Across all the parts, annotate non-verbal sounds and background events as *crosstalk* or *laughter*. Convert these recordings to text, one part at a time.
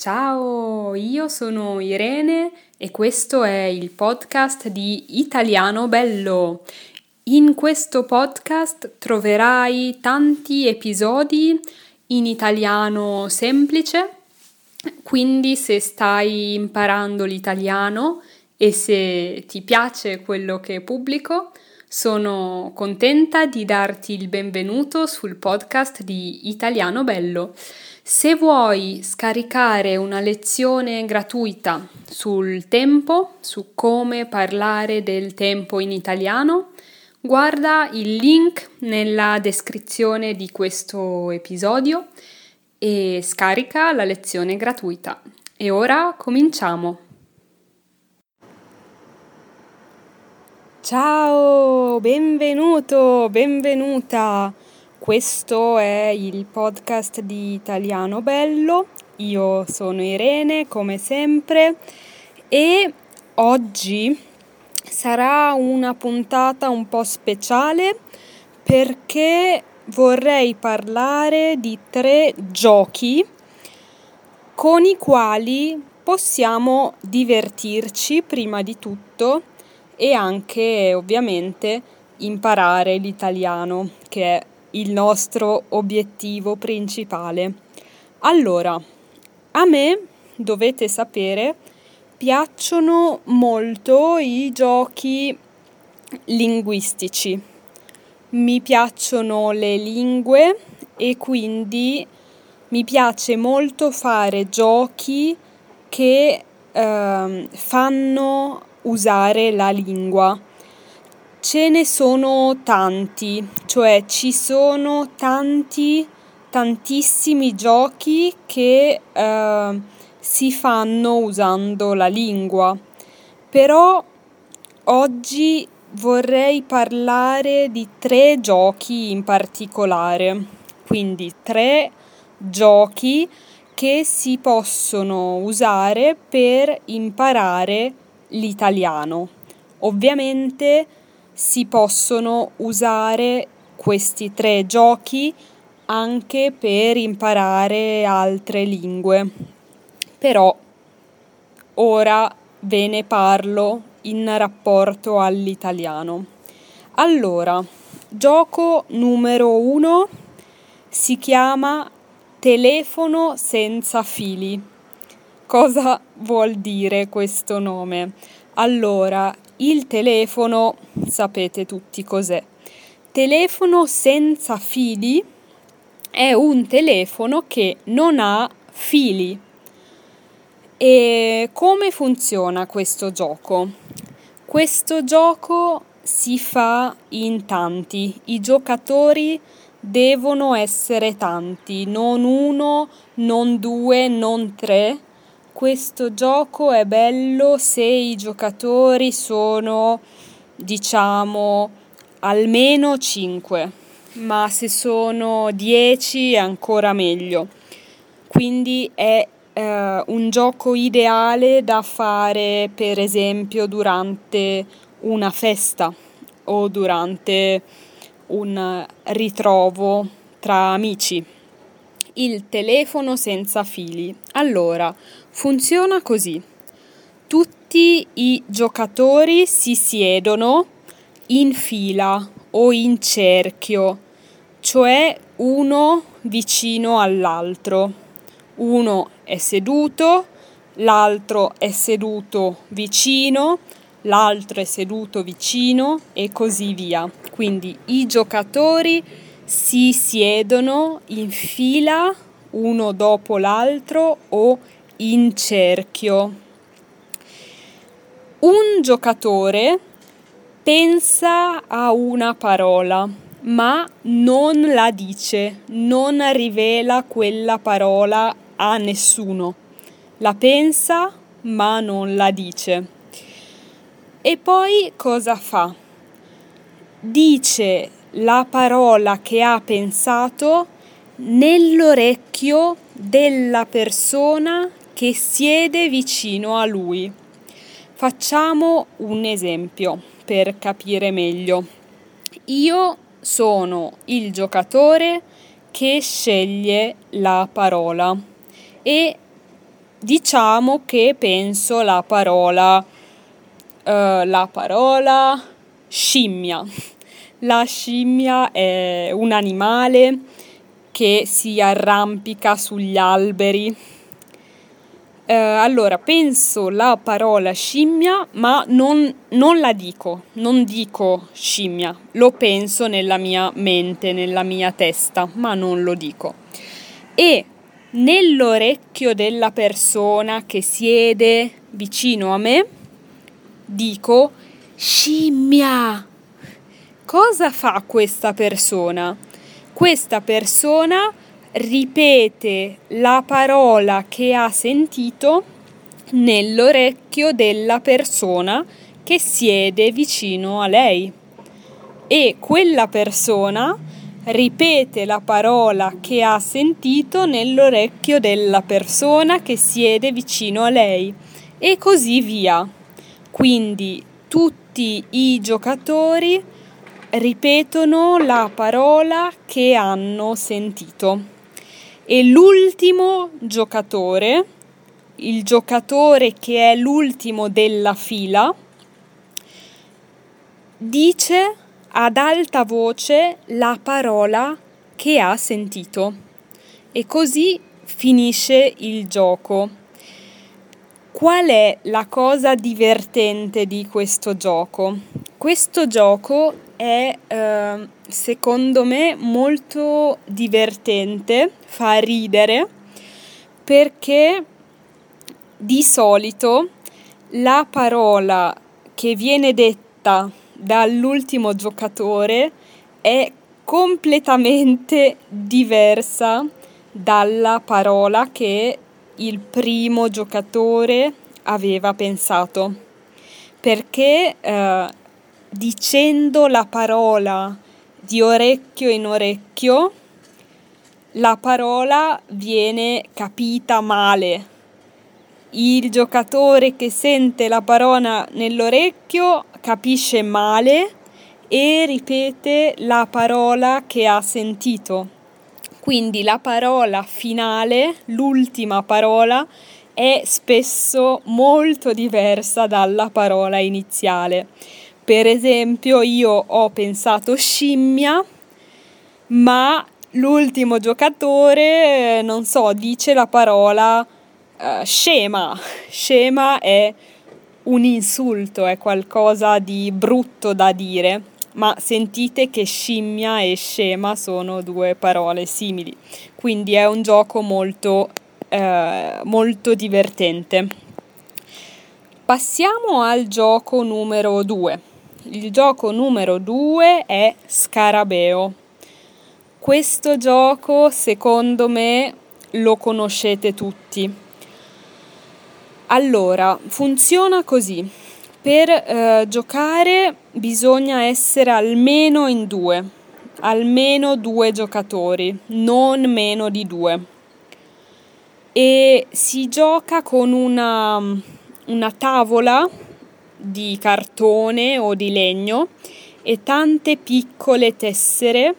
Ciao, io sono Irene e questo è il podcast di Italiano Bello. In questo podcast troverai tanti episodi in italiano semplice, quindi se stai imparando l'italiano e se ti piace quello che pubblico, sono contenta di darti il benvenuto sul podcast di Italiano Bello. Se vuoi scaricare una lezione gratuita sul tempo, su come parlare del tempo in italiano, guarda il link nella descrizione di questo episodio e scarica la lezione gratuita. E ora cominciamo. Ciao, benvenuto, benvenuta. Questo è il podcast di Italiano Bello. Io sono Irene, come sempre, e oggi sarà una puntata un po' speciale perché vorrei parlare di tre giochi con i quali possiamo divertirci prima di tutto e anche ovviamente imparare l'italiano che è il nostro obiettivo principale. Allora, a me, dovete sapere, piacciono molto i giochi linguistici. Mi piacciono le lingue e quindi mi piace molto fare giochi che eh, fanno usare la lingua Ce ne sono tanti, cioè ci sono tanti, tantissimi giochi che eh, si fanno usando la lingua. Però oggi vorrei parlare di tre giochi in particolare, quindi tre giochi che si possono usare per imparare l'italiano. Ovviamente si possono usare questi tre giochi anche per imparare altre lingue. Però ora ve ne parlo in rapporto all'italiano. Allora, gioco numero uno si chiama telefono senza fili. Cosa vuol dire questo nome? Allora, il telefono, sapete tutti cos'è. Telefono senza fili è un telefono che non ha fili. E come funziona questo gioco? Questo gioco si fa in tanti. I giocatori devono essere tanti, non uno, non due, non tre, questo gioco è bello se i giocatori sono, diciamo, almeno 5, ma se sono 10 è ancora meglio. Quindi è eh, un gioco ideale da fare per esempio durante una festa o durante un ritrovo tra amici il telefono senza fili. Allora, funziona così. Tutti i giocatori si siedono in fila o in cerchio, cioè uno vicino all'altro. Uno è seduto, l'altro è seduto vicino, l'altro è seduto vicino e così via. Quindi i giocatori si siedono in fila uno dopo l'altro o in cerchio. Un giocatore pensa a una parola, ma non la dice, non rivela quella parola a nessuno. La pensa, ma non la dice. E poi cosa fa? Dice la parola che ha pensato nell'orecchio della persona che siede vicino a lui. Facciamo un esempio per capire meglio. Io sono il giocatore che sceglie la parola e diciamo che penso la parola, uh, la parola scimmia. La scimmia è un animale che si arrampica sugli alberi. Uh, allora, penso la parola scimmia, ma non, non la dico, non dico scimmia, lo penso nella mia mente, nella mia testa, ma non lo dico. E nell'orecchio della persona che siede vicino a me dico scimmia. Cosa fa questa persona? Questa persona ripete la parola che ha sentito nell'orecchio della persona che siede vicino a lei e quella persona ripete la parola che ha sentito nell'orecchio della persona che siede vicino a lei e così via. Quindi tutti i giocatori ripetono la parola che hanno sentito. E l'ultimo giocatore, il giocatore che è l'ultimo della fila, dice ad alta voce la parola che ha sentito. E così finisce il gioco. Qual è la cosa divertente di questo gioco? Questo gioco è eh, secondo me molto divertente, fa ridere perché di solito la parola che viene detta dall'ultimo giocatore è completamente diversa dalla parola che il primo giocatore aveva pensato. Perché eh, dicendo la parola di orecchio in orecchio la parola viene capita male il giocatore che sente la parola nell'orecchio capisce male e ripete la parola che ha sentito. Quindi la parola finale, l'ultima parola, è spesso molto diversa dalla parola iniziale. Per esempio, io ho pensato scimmia, ma l'ultimo giocatore, non so, dice la parola uh, scema. Scema è un insulto, è qualcosa di brutto da dire, ma sentite che scimmia e scema sono due parole simili, quindi è un gioco molto, eh, molto divertente. Passiamo al gioco numero 2. Il gioco numero 2 è Scarabeo. Questo gioco, secondo me, lo conoscete tutti allora, funziona così. Per eh, giocare bisogna essere almeno in due, almeno due giocatori, non meno di due. E si gioca con una, una tavola di cartone o di legno e tante piccole tessere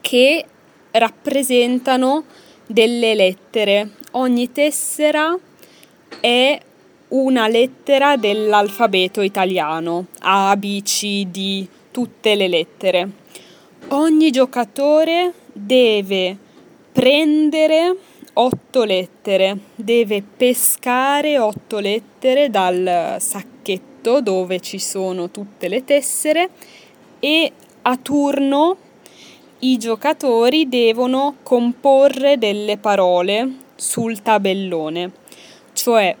che rappresentano delle lettere. Ogni tessera è una lettera dell'alfabeto italiano, A, B, C, D, tutte le lettere. Ogni giocatore deve prendere otto lettere, deve pescare otto lettere dal sacchetto dove ci sono tutte le tessere e a turno i giocatori devono comporre delle parole sul tabellone cioè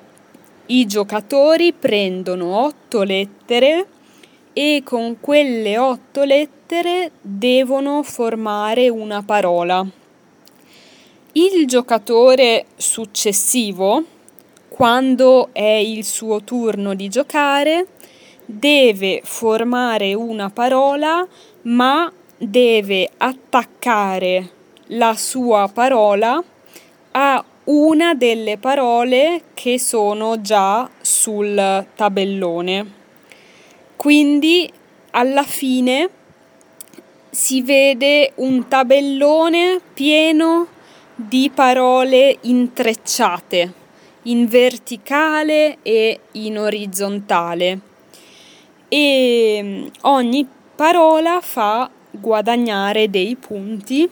i giocatori prendono otto lettere e con quelle otto lettere devono formare una parola. Il giocatore successivo, quando è il suo turno di giocare, deve formare una parola, ma deve attaccare la sua parola a una delle parole che sono già sul tabellone. Quindi alla fine si vede un tabellone pieno di parole intrecciate. In verticale e in orizzontale e mm, ogni parola fa guadagnare dei punti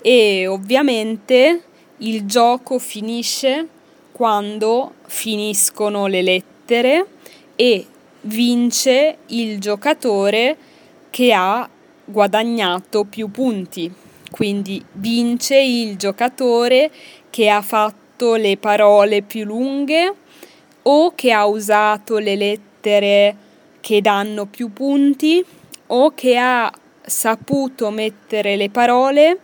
e ovviamente il gioco finisce quando finiscono le lettere e vince il giocatore che ha guadagnato più punti. Quindi vince il giocatore che ha fatto le parole più lunghe o che ha usato le lettere che danno più punti o che ha saputo mettere le parole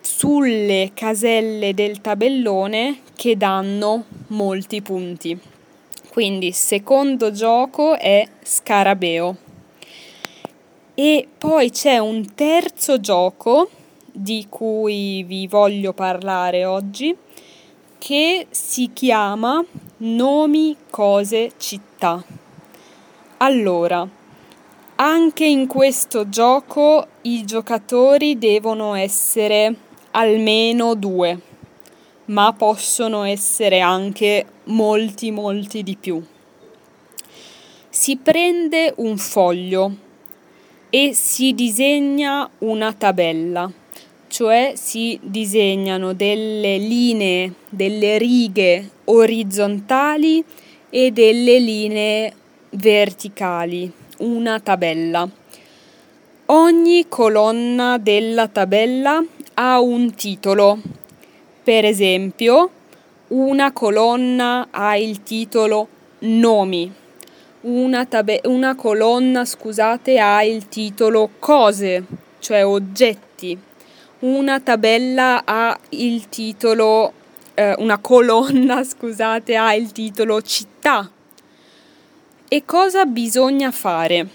sulle caselle del tabellone che danno molti punti. Quindi secondo gioco è scarabeo. E poi c'è un terzo gioco di cui vi voglio parlare oggi che si chiama Nomi, cose, città. Allora, anche in questo gioco i giocatori devono essere almeno due, ma possono essere anche molti, molti di più. Si prende un foglio e si disegna una tabella, cioè si disegnano delle linee, delle righe orizzontali e delle linee verticali, una tabella. Ogni colonna della tabella ha un titolo. Per esempio, una colonna ha il titolo nomi, una, tabe- una colonna, scusate, ha il titolo cose, cioè oggetti. Una tabella ha il titolo, eh, una colonna, *laughs* scusate, ha il titolo città. E cosa bisogna fare?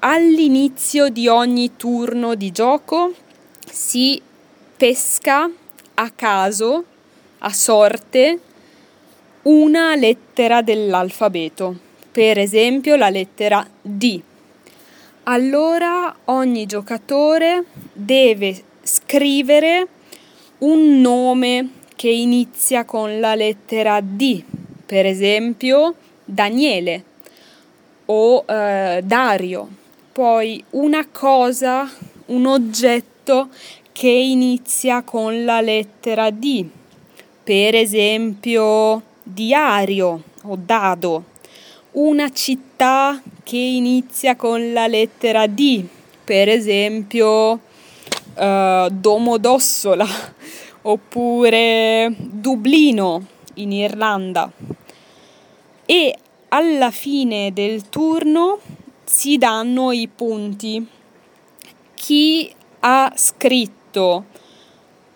All'inizio di ogni turno di gioco si pesca a caso, a sorte, una lettera dell'alfabeto, per esempio la lettera D. Allora ogni giocatore deve scrivere un nome che inizia con la lettera D, per esempio Daniele o eh, Dario. Poi una cosa, un oggetto che inizia con la lettera D, per esempio diario o dado. Una città che inizia con la lettera D, per esempio eh, Domodossola *laughs* oppure Dublino in Irlanda. E alla fine del turno si danno i punti. Chi ha scritto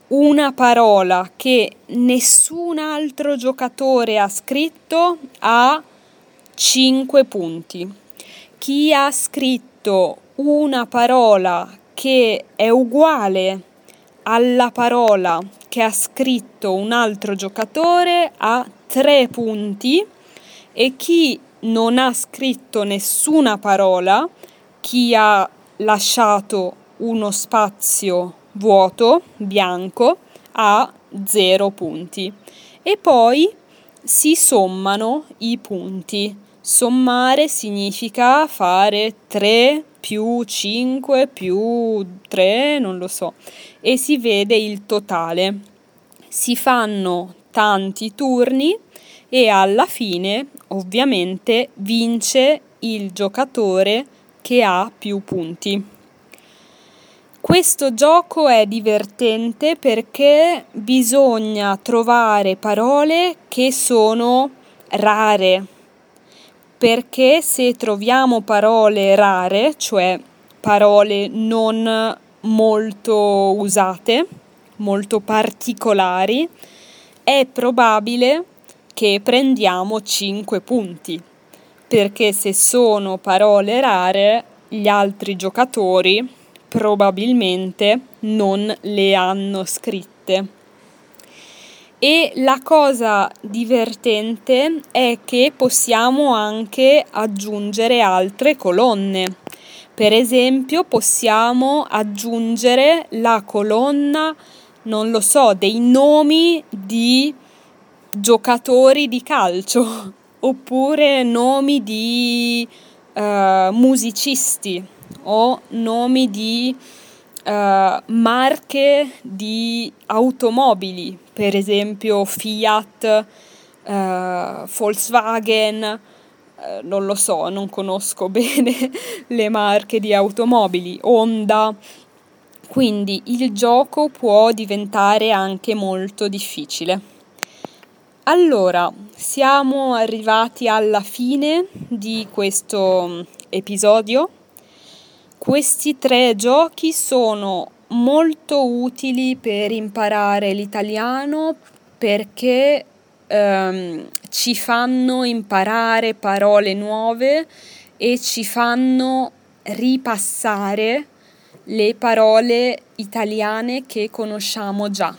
una parola che nessun altro giocatore ha scritto ha 5 punti. Chi ha scritto una parola che è uguale alla parola che ha scritto un altro giocatore ha 3 punti e chi non ha scritto nessuna parola, chi ha lasciato uno spazio vuoto, bianco, ha zero punti. E poi si sommano i punti. Sommare significa fare 3 più 5 più 3, non lo so, e si vede il totale. Si fanno tanti turni e alla fine ovviamente vince il giocatore che ha più punti. Questo gioco è divertente perché bisogna trovare parole che sono rare, perché se troviamo parole rare, cioè parole non molto usate, molto particolari, è probabile che prendiamo 5 punti, perché se sono parole rare gli altri giocatori probabilmente non le hanno scritte. E la cosa divertente è che possiamo anche aggiungere altre colonne. Per esempio, possiamo aggiungere la colonna, non lo so, dei nomi di giocatori di calcio *laughs* oppure nomi di uh, musicisti o nomi di uh, marche di automobili, per esempio Fiat, uh, Volkswagen, non lo so, non conosco *laughs* bene le marche di automobili, Honda. Quindi il gioco può diventare anche molto difficile. Allora, siamo arrivati alla fine di questo mm, episodio. Questi tre giochi sono molto utili per imparare l'italiano perché ehm, ci fanno imparare parole nuove e ci fanno ripassare le parole italiane che conosciamo già.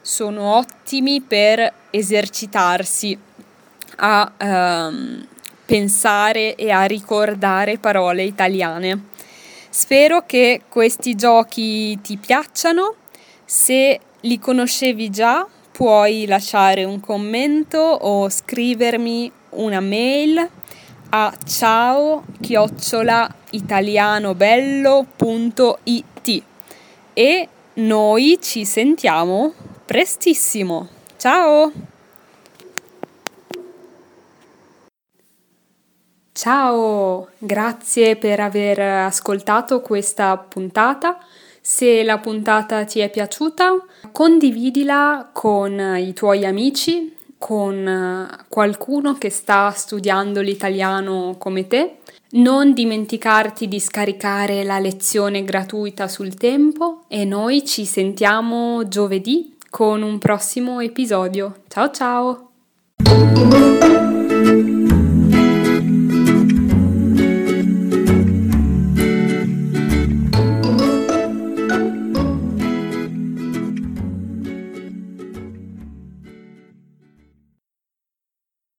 Sono ottimi per esercitarsi a ehm, pensare e a ricordare parole italiane. Spero che questi giochi ti piacciono. Se li conoscevi già, puoi lasciare un commento o scrivermi una mail a ciao chiocciola italianobello.it e noi ci sentiamo prestissimo. Ciao! Ciao, grazie per aver ascoltato questa puntata. Se la puntata ti è piaciuta, condividila con i tuoi amici, con qualcuno che sta studiando l'italiano come te. Non dimenticarti di scaricare la lezione gratuita sul tempo e noi ci sentiamo giovedì con un prossimo episodio. Ciao ciao!